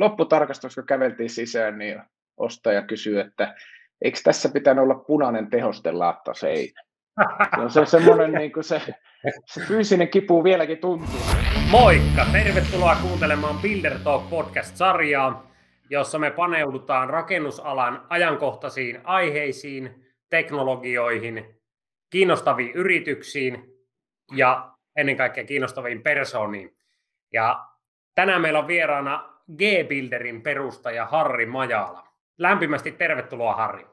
lopputarkastuksessa, kun käveltiin sisään, niin ostaja kysyi, että eikö tässä pitänyt olla punainen tehostelaatta seinä? Se on se semmoinen niin kuin se, se fyysinen kipu vieläkin tuntuu. Moikka! Tervetuloa kuuntelemaan Builder Talk podcast-sarjaa, jossa me paneudutaan rakennusalan ajankohtaisiin aiheisiin, teknologioihin, kiinnostaviin yrityksiin ja ennen kaikkea kiinnostaviin persooniin. Ja tänään meillä on vieraana G-Builderin perustaja Harri Majala. Lämpimästi tervetuloa Harri.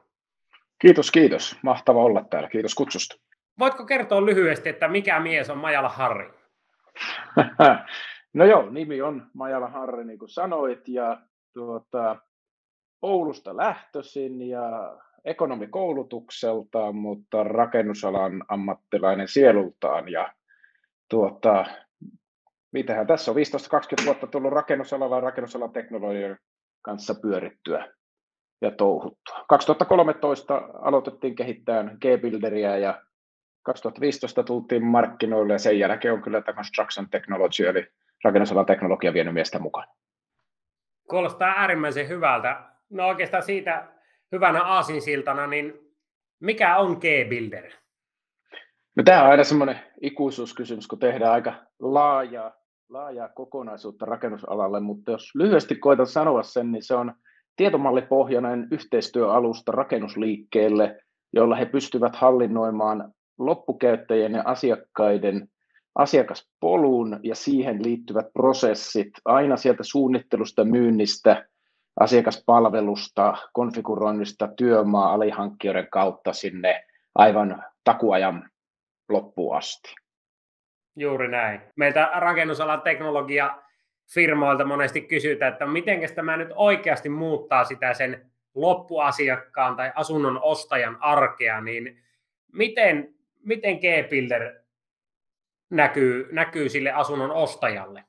Kiitos, kiitos. Mahtava olla täällä. Kiitos kutsusta. Voitko kertoa lyhyesti, että mikä mies on Majala Harri? no joo, nimi on Majala Harri, niin kuin sanoit, ja tuota, Oulusta lähtöisin ja ekonomikoulutukselta, mutta rakennusalan ammattilainen sielultaan ja tuota, mitähän tässä on 15-20 vuotta tullut rakennusalalla ja rakennusalan teknologian kanssa pyörittyä ja touhuttua. 2013 aloitettiin kehittää G-Builderia ja 2015 tultiin markkinoille ja sen jälkeen on kyllä tämä Construction Technology eli rakennusalan teknologia vienyt miestä mukaan. Kuulostaa äärimmäisen hyvältä. No oikeastaan siitä hyvänä aasinsiltana, niin mikä on G-Builder? No tämä on aina semmoinen ikuisuuskysymys, kun tehdään aika laajaa, laajaa kokonaisuutta rakennusalalle, mutta jos lyhyesti koitan sanoa sen, niin se on tietomallipohjainen yhteistyöalusta rakennusliikkeelle, jolla he pystyvät hallinnoimaan loppukäyttäjien ja asiakkaiden asiakaspolun ja siihen liittyvät prosessit aina sieltä suunnittelusta, myynnistä, asiakaspalvelusta, konfiguroinnista, työmaa, alihankkijoiden kautta sinne aivan takuajan loppuun asti. Juuri näin. Meiltä rakennusalan teknologia firmoilta monesti kysytään, että miten tämä nyt oikeasti muuttaa sitä sen loppuasiakkaan tai asunnon ostajan arkea, niin miten, miten G-Builder näkyy, näkyy sille asunnon ostajalle?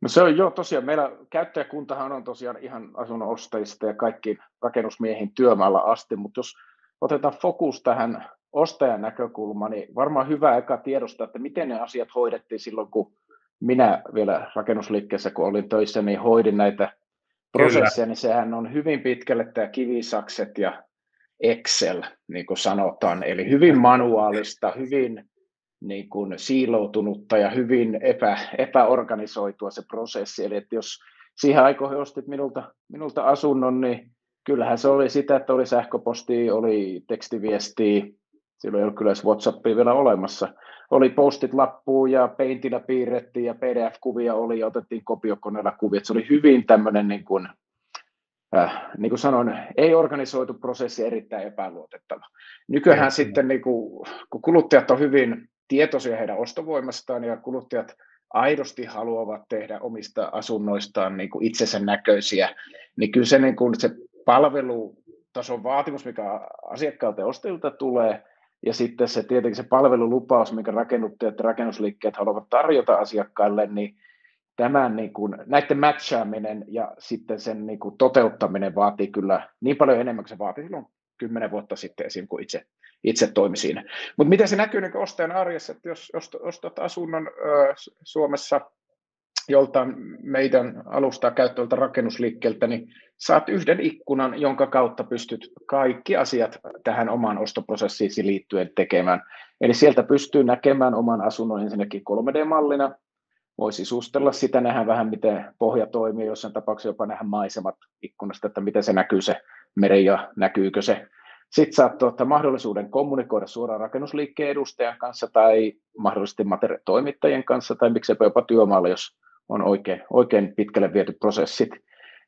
No se on jo tosiaan, meillä käyttäjäkuntahan on tosiaan ihan asunnon ostajista ja kaikki rakennusmiehin työmaalla asti, mutta jos otetaan fokus tähän ostajan näkökulmaan, niin varmaan hyvä eka tiedostaa, että miten ne asiat hoidettiin silloin, kun minä vielä rakennusliikkeessä, kun olin töissä, niin hoidin näitä prosesseja, niin sehän on hyvin pitkälle tämä kivisakset ja Excel, niin kuin sanotaan, eli hyvin manuaalista, hyvin niin kuin siiloutunutta ja hyvin epä, epäorganisoitua se prosessi. Eli että jos siihen aikoihin ostit minulta, minulta asunnon, niin kyllähän se oli sitä, että oli sähköposti, oli tekstiviestiä, silloin ei ollut kyllä WhatsAppia vielä olemassa. Oli postit lappuun ja peintillä piirrettiin ja PDF-kuvia oli ja otettiin kopiokoneella kuvia. Se oli hyvin tämmöinen, niin kuin, äh, niin kuin sanoin, ei organisoitu prosessi, erittäin epäluotettava. Nykyään sitten, niin kuin, kun kuluttajat on hyvin tietoisia heidän ostovoimastaan ja kuluttajat aidosti haluavat tehdä omista asunnoistaan niin kuin itsensä näköisiä, niin kyllä se, niin kuin se palvelutason vaatimus, mikä asiakkaalta ja ostajilta tulee, ja sitten se tietenkin se palvelulupaus, mikä rakennuttajat ja rakennusliikkeet haluavat tarjota asiakkaille, niin tämän niin kuin, näiden matchaaminen ja sitten sen niin kuin, toteuttaminen vaatii kyllä niin paljon enemmän kuin se vaatii silloin kymmenen vuotta sitten esim. kun itse, itse toimi siinä. Mutta miten se näkyy niin ostajan arjessa, että jos ostat asunnon ö, Suomessa joltain meidän alustaa käyttävältä rakennusliikkeeltä, niin saat yhden ikkunan, jonka kautta pystyt kaikki asiat tähän omaan ostoprosessiisi liittyen tekemään. Eli sieltä pystyy näkemään oman asunnon ensinnäkin 3D-mallina, voi sisustella sitä, nähdä vähän miten pohja toimii, jossain tapauksessa jopa nähdä maisemat ikkunasta, että miten se näkyy se meri ja näkyykö se. Sitten saat tuota, mahdollisuuden kommunikoida suoraan rakennusliikkeen edustajan kanssa tai mahdollisesti materiaalitoimittajien kanssa tai miksei jopa työmaalla, jos on oikein, oikein pitkälle viety prosessit.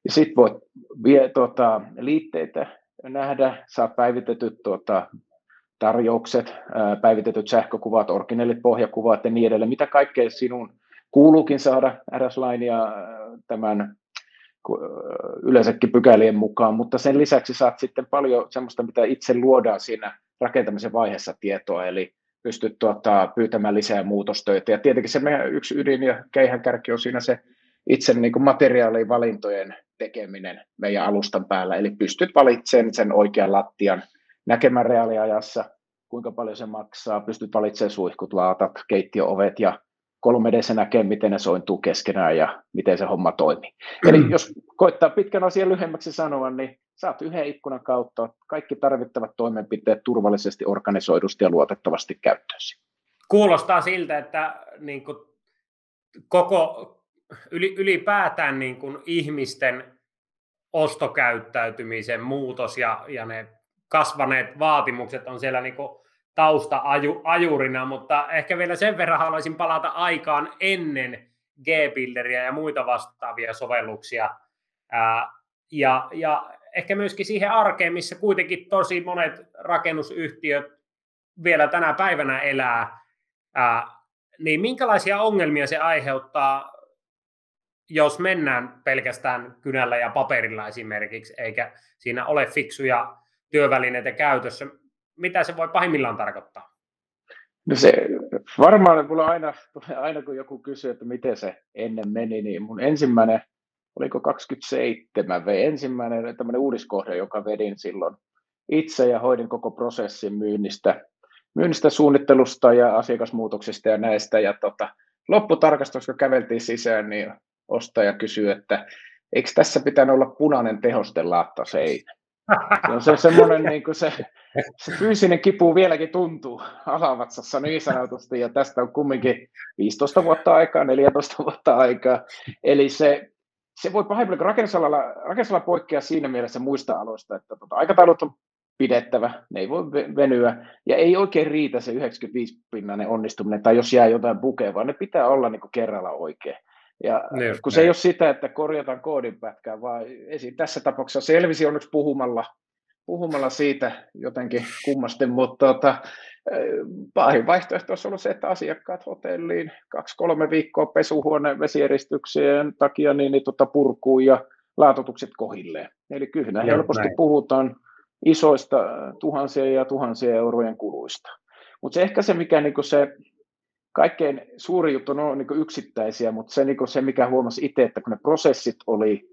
Ja sitten voit vie, tuota, liitteitä nähdä, saat päivitetyt tuota, tarjoukset, päivitetyt sähkökuvat, originellit pohjakuvat ja niin edelleen, mitä kaikkea sinun kuuluukin saada RS-line ja tämän yleensäkin pykälien mukaan, mutta sen lisäksi saat sitten paljon sellaista, mitä itse luodaan siinä rakentamisen vaiheessa tietoa, eli pystyt tuota, pyytämään lisää muutostöitä. Ja tietenkin se meidän yksi ydin ja keihänkärki on siinä se itse niin kuin materiaalivalintojen tekeminen meidän alustan päällä, eli pystyt valitsemaan sen oikean lattian, näkemään reaaliajassa, kuinka paljon se maksaa, pystyt valitsemaan suihkut, laatat, keittiöovet ja 3D se näkee, miten ne sointuu keskenään ja miten se homma toimii. Eli mm. jos koittaa pitkän asian lyhyemmäksi sanoa, niin saat yhden ikkunan kautta kaikki tarvittavat toimenpiteet turvallisesti, organisoidusti ja luotettavasti käyttöösi. Kuulostaa siltä, että niin kuin koko ylipäätään niin kuin ihmisten ostokäyttäytymisen muutos ja, ja ne kasvaneet vaatimukset on siellä niin tausta-ajurina, mutta ehkä vielä sen verran haluaisin palata aikaan ennen G-Builderia ja muita vastaavia sovelluksia. Ää, ja, ja ehkä myöskin siihen arkeen, missä kuitenkin tosi monet rakennusyhtiöt vielä tänä päivänä elää, ää, niin minkälaisia ongelmia se aiheuttaa, jos mennään pelkästään kynällä ja paperilla esimerkiksi, eikä siinä ole fiksuja työvälineitä käytössä. Mitä se voi pahimmillaan tarkoittaa? No se varmaan mulla aina, aina kun joku kysyy, että miten se ennen meni, niin mun ensimmäinen, oliko 27 V, ensimmäinen tämmöinen uudiskohde, joka vedin silloin itse ja hoidin koko prosessin myynnistä, myynnistä suunnittelusta ja asiakasmuutoksista ja näistä. Ja tota, lopputarkastus, kun käveltiin sisään, niin ostaja kysyy, että eikö tässä pitänyt olla punainen tehostelaatta seinä? Se on se semmoinen, niin kuin se, se fyysinen kipu vieläkin tuntuu alavatsassa niin sanotusti, ja tästä on kumminkin 15 vuotta aikaa, 14 vuotta aikaa. Eli se, se voi pahimmillaan, kun rakennusalalla, rakennusalalla poikkeaa siinä mielessä muista aloista, että tota, aikataulut on pidettävä, ne ei voi venyä, ja ei oikein riitä se 95-pinnainen onnistuminen, tai jos jää jotain bukea, vaan ne pitää olla niin kuin kerralla oikein. Ja ne, kun se ne. ei ole sitä, että korjataan koodinpätkää, vaan esiin tässä tapauksessa selvisi onneksi puhumalla, puhumalla siitä jotenkin kummasti, mutta tota, pahin vaihtoehto olisi ollut se, että asiakkaat hotelliin kaksi-kolme viikkoa pesuhuoneen vesijäristyksien takia niin, niin tota purkuu ja laatotukset kohilleen. Eli kyllä helposti näin. puhutaan isoista tuhansien ja tuhansien eurojen kuluista. Mutta se ehkä se, mikä niinku se kaikkein suuri juttu on niin yksittäisiä, mutta se, niin se, mikä huomasi itse, että kun ne prosessit oli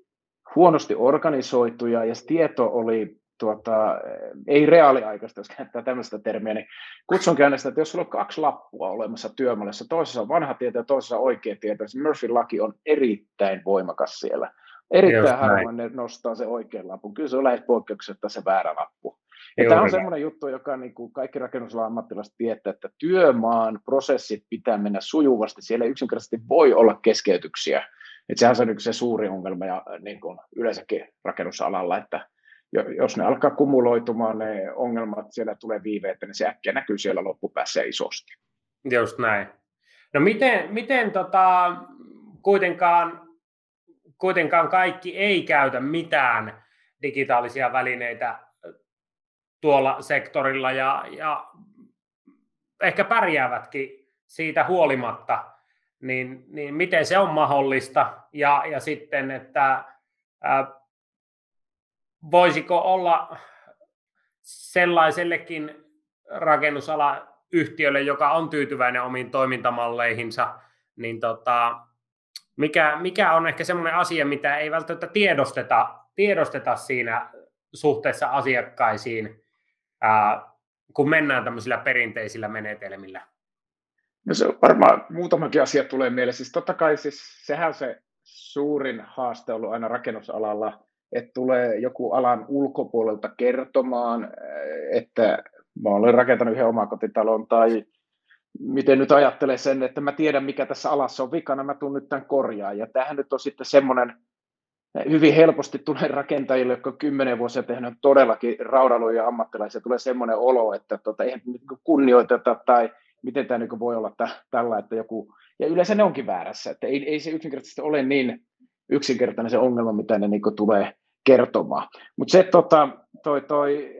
huonosti organisoituja ja se tieto oli tuota, ei reaaliaikaista, jos käyttää tämmöistä termiä, niin kutsun sitä, että jos sulla on kaksi lappua olemassa työmallissa, toisessa on vanha tieto ja toisessa on oikea tieto, niin Murphyn laki on erittäin voimakas siellä. Erittäin harvoin ne nostaa se oikean lapun. Kyllä se on lähes poikkeuksetta se väärä lappu. Ja tämä on semmoinen juttu, joka niin kuin kaikki rakennusalan ammattilaiset tietää, että työmaan prosessit pitää mennä sujuvasti. Siellä yksinkertaisesti voi olla keskeytyksiä. Että sehän on niin se suuri ongelma ja niin kuin yleensäkin rakennusalalla, että jos ne alkaa kumuloitumaan ne ongelmat, siellä tulee viiveitä, niin se äkkiä näkyy siellä loppupäässä isosti. Just näin. No miten, miten tota, kuitenkaan, kuitenkaan kaikki ei käytä mitään digitaalisia välineitä tuolla sektorilla ja, ja ehkä pärjäävätkin siitä huolimatta, niin, niin miten se on mahdollista ja, ja sitten, että ää, voisiko olla sellaisellekin rakennusala yhtiölle, joka on tyytyväinen omiin toimintamalleihinsa, niin tota, mikä, mikä on ehkä semmoinen asia, mitä ei välttämättä tiedosteta, tiedosteta siinä suhteessa asiakkaisiin, ää, kun mennään tämmöisillä perinteisillä menetelmillä? No se varmaan muutamakin asia tulee mieleen. Siis totta kai siis sehän on se suurin haaste ollut aina rakennusalalla, että tulee joku alan ulkopuolelta kertomaan, että mä olen rakentanut yhden omakotitalon tai miten nyt ajattelee sen, että mä tiedän mikä tässä alassa on vikana, mä tuun nyt tämän korjaa. Ja tämähän nyt on sitten semmoinen hyvin helposti tulee rakentajille, jotka on kymmenen vuosia tehnyt todellakin raudaluja ammattilaisia, tulee semmoinen olo, että tota, eihän kunnioiteta tai miten tämä niin voi olla t- tällä, että joku, ja yleensä ne onkin väärässä, että ei, ei se yksinkertaisesti ole niin yksinkertainen se ongelma, mitä ne niin tulee kertomaan. Mutta se tota, toi, toi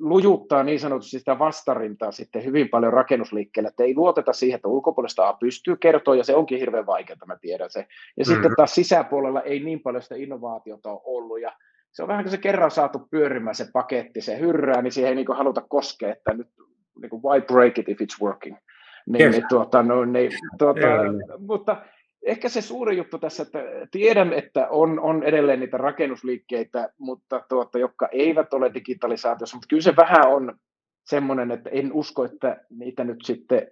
lujuttaa niin sanotusti sitä vastarintaa sitten hyvin paljon rakennusliikkeelle, että ei luoteta siihen, että ulkopuolesta A pystyy kertoa, ja se onkin hirveän vaikeaa, mä tiedän se. Ja mm-hmm. sitten taas sisäpuolella ei niin paljon sitä innovaatiota ole ollut, ja se on vähän kuin se kerran saatu pyörimään se paketti, se hyrrää, niin siihen ei niin haluta koskea, että nyt niin kuin, why break it if it's working. Niin, yes. niin, tuota, no, niin, tuota, mutta ehkä se suuri juttu tässä, että tiedän, että on, on edelleen niitä rakennusliikkeitä, mutta tuota, jotka eivät ole digitalisaatiossa, mutta kyllä se vähän on semmoinen, että en usko, että niitä nyt sitten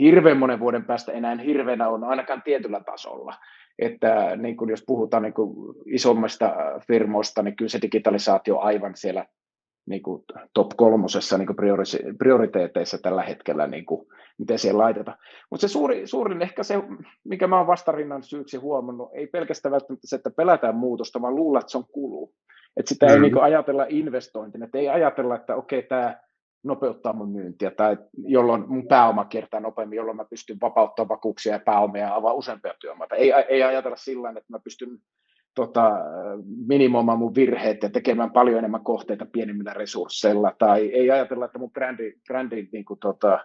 hirveän monen vuoden päästä enää hirveänä on ainakaan tietyllä tasolla. Että niin kuin jos puhutaan niin kuin isommista firmoista, niin kyllä se digitalisaatio aivan siellä niin kuin top kolmosessa niin kuin prioriteeteissa tällä hetkellä, niin kuin, miten siellä laitetaan. Mutta se suuri, suurin ehkä se, mikä mä oon vastarinnan syyksi huomannut, ei pelkästään välttämättä se, että pelätään muutosta, vaan luulla, että se on kulu. Että sitä mm. ei niin kuin ajatella investointina, että ei ajatella, että okei, okay, tämä nopeuttaa mun myyntiä, tai jolloin mun pääoma kiertää nopeammin, jolloin mä pystyn vapauttamaan vakuuksia ja pääomia ja avaa useampia työmaita. Ei, ei ajatella sillä että mä pystyn tota, minimoimaan mun virheet ja tekemään paljon enemmän kohteita pienemmillä resursseilla, tai ei ajatella, että mun brändi, brändi niin kuin, tota,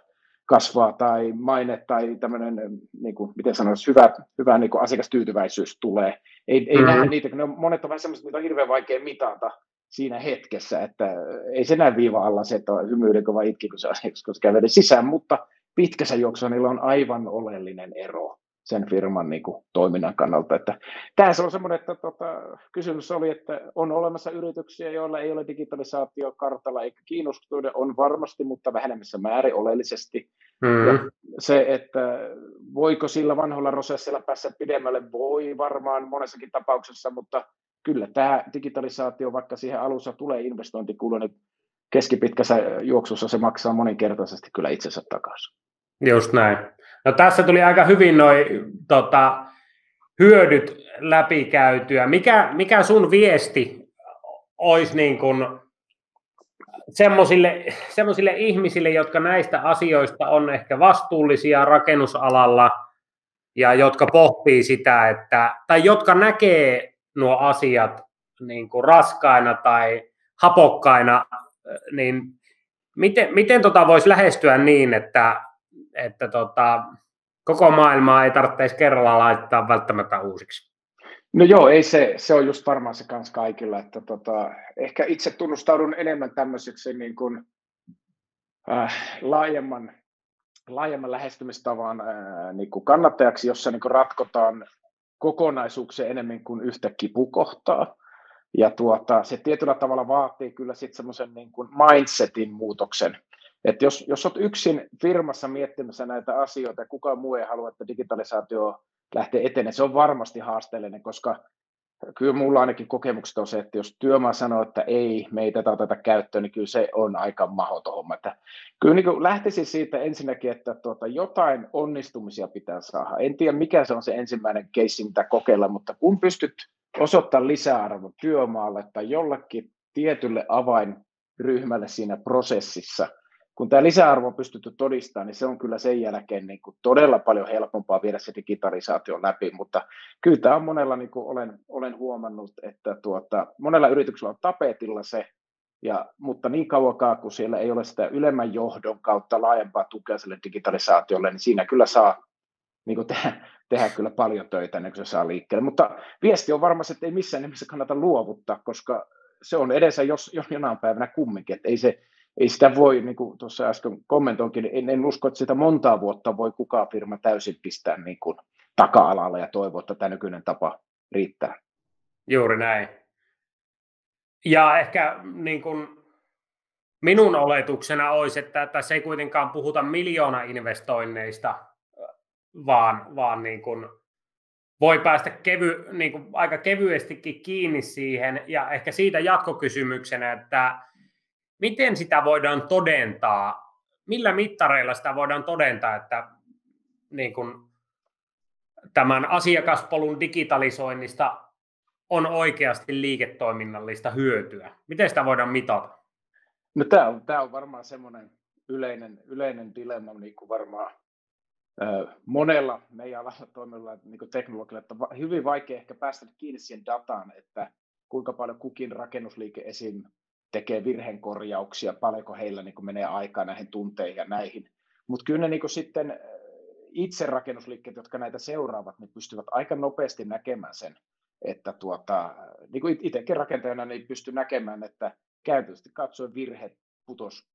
kasvaa tai maine tai tämmöinen, niin kuin, miten sanoisi, hyvä, hyvä niin kuin asiakastyytyväisyys tulee. Ei, ei mm-hmm. nähdä niitä, kun ne on, monet on vähän semmoista, mitä on hirveän vaikea mitata siinä hetkessä, että ei se näe viiva alla se, että hymyilenkö vai itki, kun se asiakas kävelee sisään, mutta pitkässä juoksussa niillä on aivan oleellinen ero sen firman niin kuin, toiminnan kannalta. Että, tämä on semmoinen, että tota, kysymys oli, että on olemassa yrityksiä, joilla ei ole digitalisaatio kartalla eikä kiinnostuneita, on varmasti, mutta vähenemmässä määrin oleellisesti. Mm. Ja se, että voiko sillä vanhoilla prosessilla päässä pidemmälle, voi varmaan monessakin tapauksessa, mutta kyllä tämä digitalisaatio, vaikka siihen alussa tulee investointikulu, niin keskipitkässä juoksussa se maksaa moninkertaisesti kyllä itsensä takaisin. Just näin. No tässä tuli aika hyvin noin tota, hyödyt läpikäytyä. Mikä, mikä sun viesti olisi niin kuin semmoisille, semmoisille ihmisille, jotka näistä asioista on ehkä vastuullisia rakennusalalla ja jotka pohtii sitä, että, tai jotka näkee nuo asiat niin kuin raskaina tai hapokkaina, niin miten, miten tota voisi lähestyä niin, että että tota, koko maailmaa ei tarvitsisi kerralla laittaa välttämättä uusiksi. No joo, ei se, se on just varmaan se kans kaikilla, että tota, ehkä itse tunnustaudun enemmän tämmöiseksi niin kuin, äh, laajemman, laajemman lähestymistavan äh, niin kuin kannattajaksi, jossa niin kuin ratkotaan kokonaisuuksia enemmän kuin yhtä kipukohtaa. Ja tuota, se tietyllä tavalla vaatii kyllä sitten semmoisen niin kuin mindsetin muutoksen että jos, jos olet yksin firmassa miettimässä näitä asioita ja kukaan muu ei halua, että digitalisaatio lähtee eteneen, se on varmasti haasteellinen, koska kyllä mulla ainakin kokemukset on se, että jos työmaa sanoo, että ei, me ei tätä oteta käyttöön, niin kyllä se on aika mahdoton homma. Että kyllä niin lähtisin siitä ensinnäkin, että tuota, jotain onnistumisia pitää saada. En tiedä, mikä se on se ensimmäinen keissi, mitä kokeilla, mutta kun pystyt osoittamaan lisäarvon työmaalle tai jollakin tietylle avainryhmälle siinä prosessissa – kun tämä lisäarvo on pystytty todistamaan, niin se on kyllä sen jälkeen niin kuin todella paljon helpompaa viedä se digitalisaatio läpi, mutta kyllä tämä on monella, niin kuin olen, olen huomannut, että tuota, monella yrityksellä on tapetilla se, ja, mutta niin kauan kun siellä ei ole sitä ylemmän johdon kautta laajempaa tukea sille digitalisaatiolle, niin siinä kyllä saa niin kuin tehdä, tehdä kyllä paljon töitä ennen kuin se saa liikkeelle. Mutta viesti on varmasti, että ei missään nimessä kannata luovuttaa, koska se on edessä jos, jos jonain päivänä kumminkin, että ei se, ei sitä voi, niin kuin tuossa äsken kommentoinkin, en, en usko, että sitä montaa vuotta voi kukaan firma täysin pistää niin kuin taka-alalla ja toivoa, että tämä nykyinen tapa riittää. Juuri näin. Ja ehkä niin kuin minun oletuksena olisi, että tässä ei kuitenkaan puhuta miljoona investoinneista, vaan, vaan niin kuin voi päästä kevy, niin kuin aika kevyestikin kiinni siihen. Ja ehkä siitä jatkokysymyksenä, että miten sitä voidaan todentaa, millä mittareilla sitä voidaan todentaa, että niin kuin tämän asiakaspolun digitalisoinnista on oikeasti liiketoiminnallista hyötyä? Miten sitä voidaan mitata? No, tämä, on, tämä on varmaan semmoinen yleinen, yleinen dilemma niin kuin varmaan monella meidän alalla toimilla niin teknologialla, että hyvin vaikea ehkä päästä kiinni siihen dataan, että kuinka paljon kukin rakennusliike esim tekee virheenkorjauksia, paljonko heillä niin kuin menee aikaa näihin tunteihin ja näihin. Mutta kyllä ne niin kuin sitten äh, itse rakennusliikkeet, jotka näitä seuraavat, niin pystyvät aika nopeasti näkemään sen, että tuota, niin kuin itsekin rakentajana niin pysty näkemään, että käytännössä katsoen virhe putos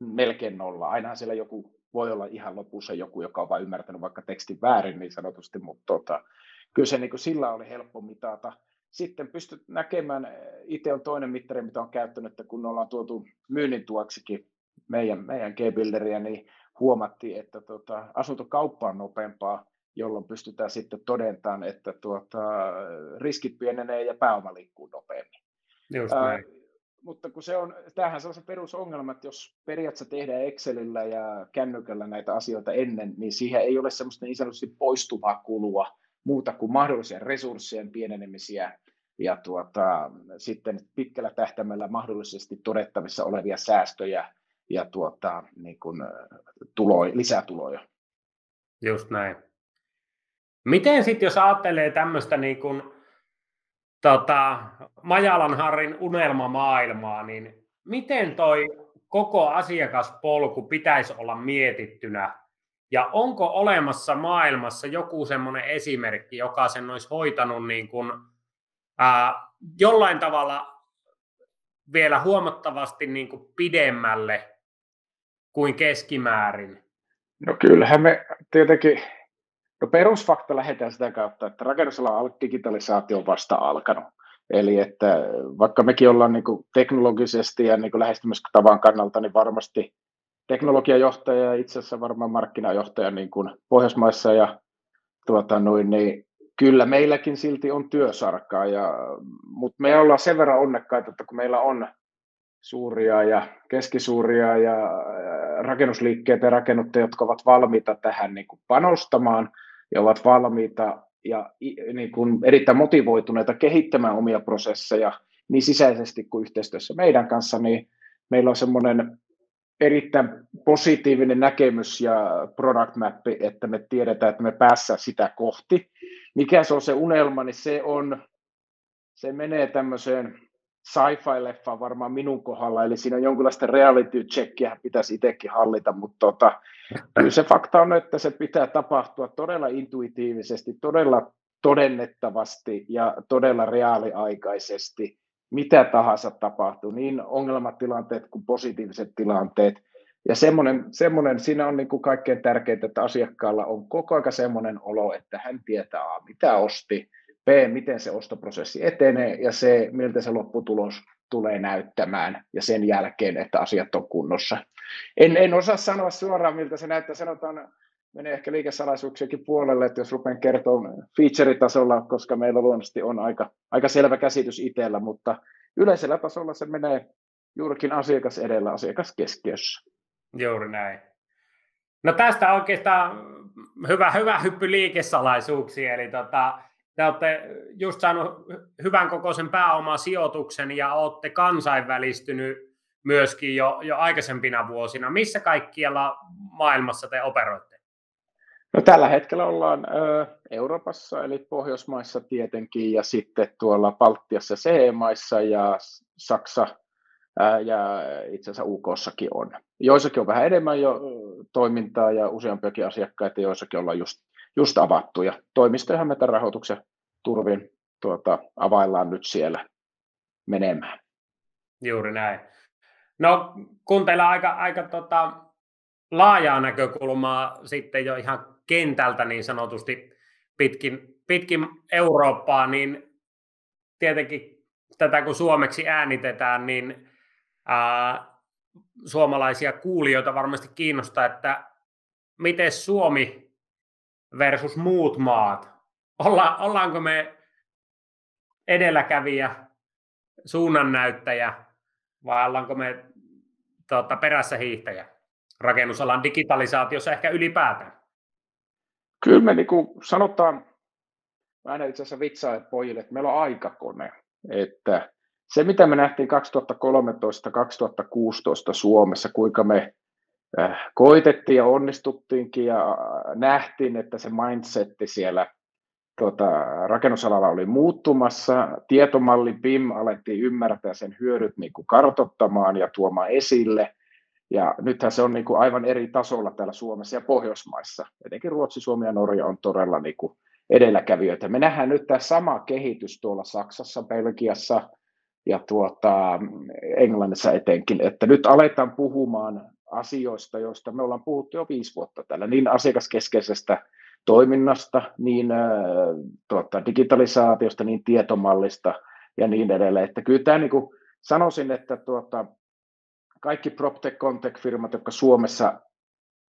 melkein nolla. Ainahan siellä joku voi olla ihan lopussa joku, joka on vain ymmärtänyt vaikka tekstin väärin niin sanotusti, mutta tuota, kyllä se niin kuin sillä oli helppo mitata sitten pystyt näkemään, eh, itse on toinen mittari, mitä on käyttänyt, että kun ollaan tuotu myynnin tuoksikin meidän, meidän G-builderia, niin huomattiin, että tuota, asuntokauppa on nopeampaa, jolloin pystytään sitten todentamaan, että tuota, riskit pienenee ja pääoma liikkuu nopeammin. Just näin. Ää, mutta kun se on, tämähän se on se perusongelma, että jos periaatteessa tehdään Excelillä ja kännykällä näitä asioita ennen, niin siihen ei ole semmoista niin sanotusti poistuvaa kulua muuta kuin mahdollisia resurssien pienenemisiä ja tuota, sitten pitkällä tähtäimellä mahdollisesti todettavissa olevia säästöjä ja tuota, niin kuin, tuloja, lisätuloja. Just näin. Miten sitten, jos ajattelee tämmöistä niin kuin, tota, Majalan Harrin unelmamaailmaa, niin miten toi koko asiakaspolku pitäisi olla mietittynä? Ja onko olemassa maailmassa joku semmoinen esimerkki, joka sen olisi hoitanut niin kuin, jollain tavalla vielä huomattavasti niin kuin pidemmälle kuin keskimäärin? No kyllähän me tietenkin No perusfakta lähdetään sitä kautta, että rakennusalan digitalisaatio on vasta alkanut. Eli että vaikka mekin ollaan niin kuin teknologisesti ja niin kuin lähestymistavan kannalta, niin varmasti teknologiajohtaja ja itse asiassa varmaan markkinajohtaja niin kuin Pohjoismaissa ja tuota, noin, niin kyllä meilläkin silti on työsarkaa, ja, mutta me ollaan sen verran onnekkaita, että kun meillä on suuria ja keskisuuria ja rakennusliikkeitä ja rakennuttajia, jotka ovat valmiita tähän niin kuin panostamaan ja ovat valmiita ja niin kuin erittäin motivoituneita kehittämään omia prosesseja niin sisäisesti kuin yhteistyössä meidän kanssa, niin meillä on semmoinen erittäin positiivinen näkemys ja product mappi, että me tiedetään, että me päässä sitä kohti. Mikä se on se unelma, niin se on, se menee tämmöiseen sci-fi-leffa varmaan minun kohdalla, eli siinä on jonkinlaista reality checkia pitäisi itsekin hallita, mutta tota, kyllä se fakta on, että se pitää tapahtua todella intuitiivisesti, todella todennettavasti ja todella reaaliaikaisesti, mitä tahansa tapahtuu, niin ongelmatilanteet kuin positiiviset tilanteet. Ja semmoinen, semmoinen siinä on niin kuin kaikkein tärkeintä, että asiakkaalla on koko ajan semmoinen olo, että hän tietää, mitä osti, B, miten se ostoprosessi etenee ja C, miltä se lopputulos tulee näyttämään ja sen jälkeen, että asiat on kunnossa. En, en osaa sanoa suoraan, miltä se näyttää. Sanotaan, menee ehkä liikesalaisuuksiakin puolelle, että jos rupean kertomaan feature-tasolla, koska meillä luonnollisesti on aika, aika selvä käsitys itsellä, mutta yleisellä tasolla se menee juurikin asiakas edellä asiakaskeskiössä. Juuri näin. No tästä oikeastaan hyvä, hyvä hyppy liikesalaisuuksiin, eli tota, te olette just saanut hyvän kokoisen pääomasijoituksen ja olette kansainvälistynyt myöskin jo, jo aikaisempina vuosina. Missä kaikkialla maailmassa te operoitte? No, tällä hetkellä ollaan ö, Euroopassa, eli Pohjoismaissa tietenkin, ja sitten tuolla Baltiassa CE-maissa ja Saksa ää, ja itse asiassa UKssakin on. Joissakin on vähän enemmän jo toimintaa ja useampiakin asiakkaita, joissakin ollaan just just avattu ja toimistojahan me tämän rahoituksen turvin tuota, availlaan nyt siellä menemään. Juuri näin. No kun teillä aika, aika tota, laajaa näkökulmaa sitten jo ihan kentältä niin sanotusti pitkin, pitkin Eurooppaa, niin tietenkin tätä kun suomeksi äänitetään, niin ää, suomalaisia kuulijoita varmasti kiinnostaa, että miten Suomi versus muut maat. Olla, ollaanko me edelläkävijä, suunnannäyttäjä vai ollaanko me tuota, perässä hiihtäjä rakennusalan digitalisaatiossa ehkä ylipäätään? Kyllä me niin kuin sanotaan, mä aina itse asiassa vitsaa pojille, että meillä on aikakone. Että se, mitä me nähtiin 2013-2016 Suomessa, kuinka me Äh, koitettiin ja onnistuttiinkin ja äh, nähtiin, että se mindsetti siellä tota, rakennusalalla oli muuttumassa. Tietomalli BIM alettiin ymmärtää sen hyödyt niin kuin kartottamaan ja tuomaan esille. Ja nythän se on niin kuin aivan eri tasolla täällä Suomessa ja Pohjoismaissa. Etenkin Ruotsi, Suomi ja Norja on todella niin kuin edelläkävijöitä. Me nähdään nyt tämä sama kehitys tuolla Saksassa, Belgiassa ja tuota, Englannissa etenkin, että nyt aletaan puhumaan asioista, joista me ollaan puhuttu jo viisi vuotta täällä, niin asiakaskeskeisestä toiminnasta, niin äh, tuota, digitalisaatiosta, niin tietomallista ja niin edelleen. Että kyllä tämä niin kuin, sanoisin, että tuota, kaikki PropTech, Contech-firmat, jotka Suomessa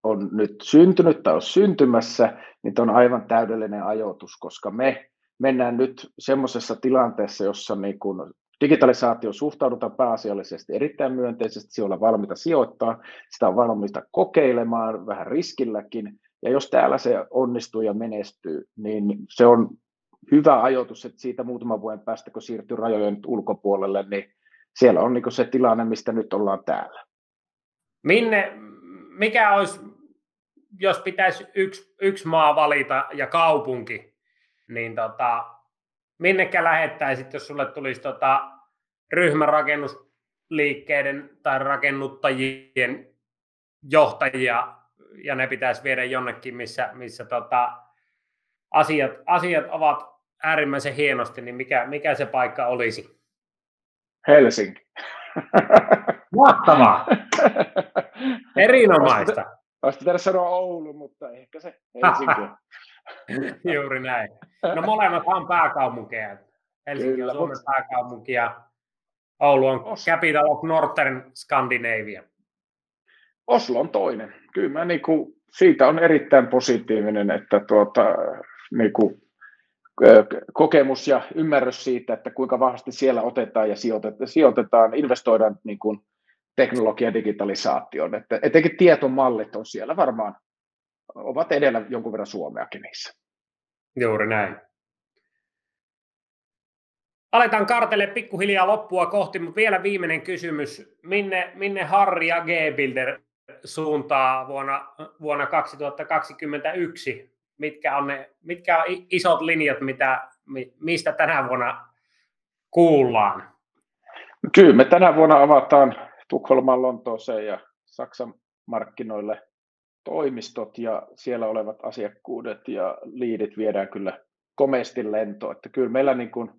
on nyt syntynyt tai on syntymässä, niin on aivan täydellinen ajoitus, koska me mennään nyt semmoisessa tilanteessa, jossa niin kun digitalisaatio suhtaudutaan pääasiallisesti erittäin myönteisesti, siellä on valmiita sijoittaa, sitä on valmiita kokeilemaan vähän riskilläkin, ja jos täällä se onnistuu ja menestyy, niin se on hyvä ajoitus, että siitä muutaman vuoden päästä, kun siirtyy rajojen ulkopuolelle, niin siellä on niin se tilanne, mistä nyt ollaan täällä. Minne, mikä olisi, jos pitäisi yksi, yksi maa valita ja kaupunki, niin tota, minnekä lähettäisit, jos sulle tulisi tota, ryhmärakennusliikkeiden tai rakennuttajien johtajia ja ne pitäisi viedä jonnekin, missä, missä tota, asiat, asiat ovat äärimmäisen hienosti, niin mikä, mikä se paikka olisi? Helsinki. Mahtavaa! Erinomaista. Olisi pitänyt sanoa Oulu, mutta ehkä se Helsinki. Juuri näin. No molemmat on pääkaupunkeja. Helsinki Kyllä, on Suomen mutta... pääkaupunki ja Oulu on Os... capital of Northern Scandinavia. Oslo on toinen. Kyllä mä niinku, siitä on erittäin positiivinen, että tuota, niinku, kokemus ja ymmärrys siitä, että kuinka vahvasti siellä otetaan ja sijoitetaan, sijoitetaan investoidaan niin kuin teknologia- ja digitalisaatioon. Että etenkin tietomallit on siellä varmaan, ovat edellä jonkun verran Suomeakin niissä. Juuri näin. Aletaan kartelle pikkuhiljaa loppua kohti, mutta vielä viimeinen kysymys. Minne, minne Harri ja G-Builder suuntaa vuonna, vuonna 2021? Mitkä on, ne, mitkä on isot linjat, mitä, mistä tänä vuonna kuullaan? Kyllä, me tänä vuonna avataan Tukholman, Lontooseen ja Saksan markkinoille toimistot ja siellä olevat asiakkuudet ja liidit viedään kyllä komeasti lentoon. Että kyllä meillä niin kuin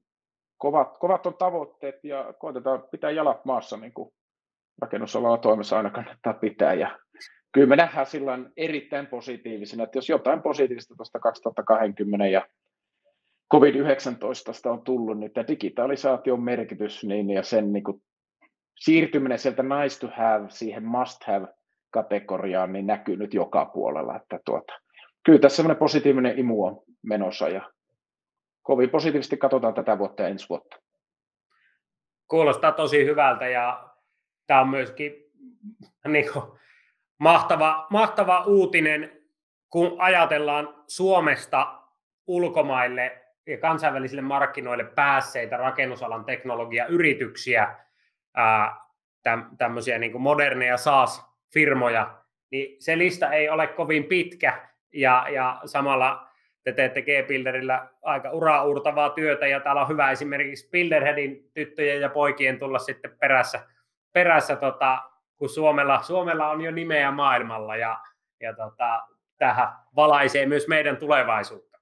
kovat, kovat on tavoitteet ja koitetaan pitää jalat maassa niin kuin rakennusalalla toimessa aina kannattaa pitää. Ja kyllä me nähdään silloin erittäin positiivisena, että jos jotain positiivista tuosta 2020 ja COVID-19 on tullut, niin tämä digitalisaation merkitys niin, ja sen niin kuin, siirtyminen sieltä nice to have siihen must have kategoriaan niin näkyy nyt joka puolella. Että tuota, kyllä tässä semmoinen positiivinen imu on menossa ja kovin positiivisesti katsotaan tätä vuotta ja ensi vuotta. Kuulostaa tosi hyvältä ja tämä on myöskin niin kuin, mahtava, mahtava uutinen, kun ajatellaan Suomesta ulkomaille ja kansainvälisille markkinoille päässeitä rakennusalan teknologiayrityksiä, tämmöisiä niin moderneja SaaS-firmoja, niin se lista ei ole kovin pitkä ja, ja samalla te teette G-Builderillä aika uraurtavaa työtä ja täällä on hyvä esimerkiksi Builderheadin tyttöjen ja poikien tulla sitten perässä, perässä tota, kun Suomella, Suomella on jo nimeä maailmalla ja, ja tota, tähän valaisee myös meidän tulevaisuutta.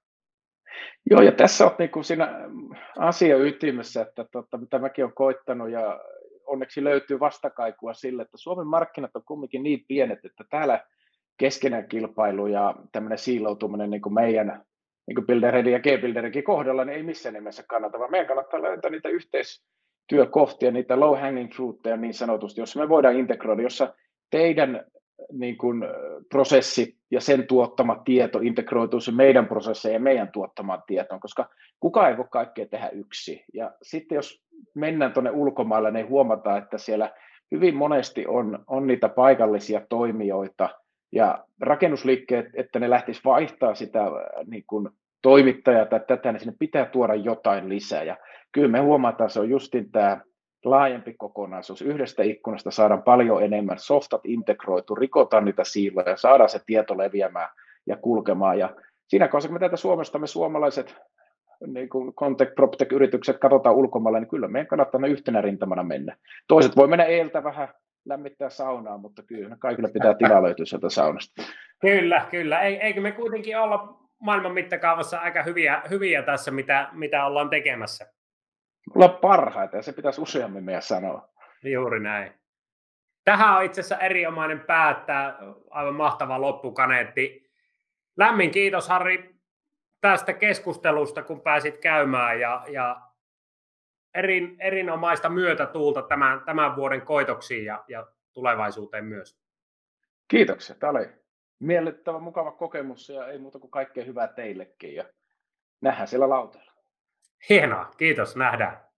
Joo, ja tässä on niin siinä asia ytimessä, että tota, mitä mäkin olen koittanut ja onneksi löytyy vastakaikua sille, että Suomen markkinat on kumminkin niin pienet, että täällä keskenään kilpailu ja tämmöinen siiloutuminen niin kuin meidän niin kuin ja G-Builderinkin kohdalla, niin ei missään nimessä kannata, vaan meidän kannattaa löytää niitä yhteistyökohtia, niitä low hanging fruitteja niin sanotusti, jossa me voidaan integroida, jossa teidän niin kuin, prosessi ja sen tuottama tieto integroituu se meidän prosesseihin ja meidän tuottamaan tietoon, koska kukaan ei voi kaikkea tehdä yksi. Ja sitten jos mennään tuonne ulkomaille, niin huomataan, että siellä hyvin monesti on, on niitä paikallisia toimijoita ja rakennusliikkeet, että ne lähtis vaihtaa sitä niin kuin toimittajaa tai tätä, niin sinne pitää tuoda jotain lisää. Ja kyllä me huomataan, se on justin tämä laajempi kokonaisuus. Yhdestä ikkunasta saadaan paljon enemmän, softat integroitu, rikotaan niitä siiloja, saadaan se tieto leviämään ja kulkemaan. Ja siinä kohdassa, kun me tätä Suomesta me suomalaiset niin kuin Contec, PropTech-yritykset katsotaan ulkomailla, niin kyllä meidän kannattaa ne yhtenä rintamana mennä. Toiset voi mennä eeltä vähän lämmittää saunaa, mutta kyllä kaikille pitää tilaa löytyä sieltä saunasta. Kyllä, kyllä. Eikö me kuitenkin olla maailman mittakaavassa aika hyviä, hyviä tässä, mitä, mitä ollaan tekemässä? Olla parhaita, ja se pitäisi useammin meidän sanoa. Juuri näin. Tähän on itse asiassa erinomainen päättää, aivan mahtava loppukaneetti. Lämmin kiitos Harri tästä keskustelusta, kun pääsit käymään ja, ja erin, erinomaista myötätuulta tämän, tämän vuoden koitoksiin ja, ja tulevaisuuteen myös. Kiitoksia. Tämä oli miellyttävä, mukava kokemus ja ei muuta kuin kaikkea hyvää teillekin ja nähdään siellä lauteella. Hienoa, kiitos, nähdään.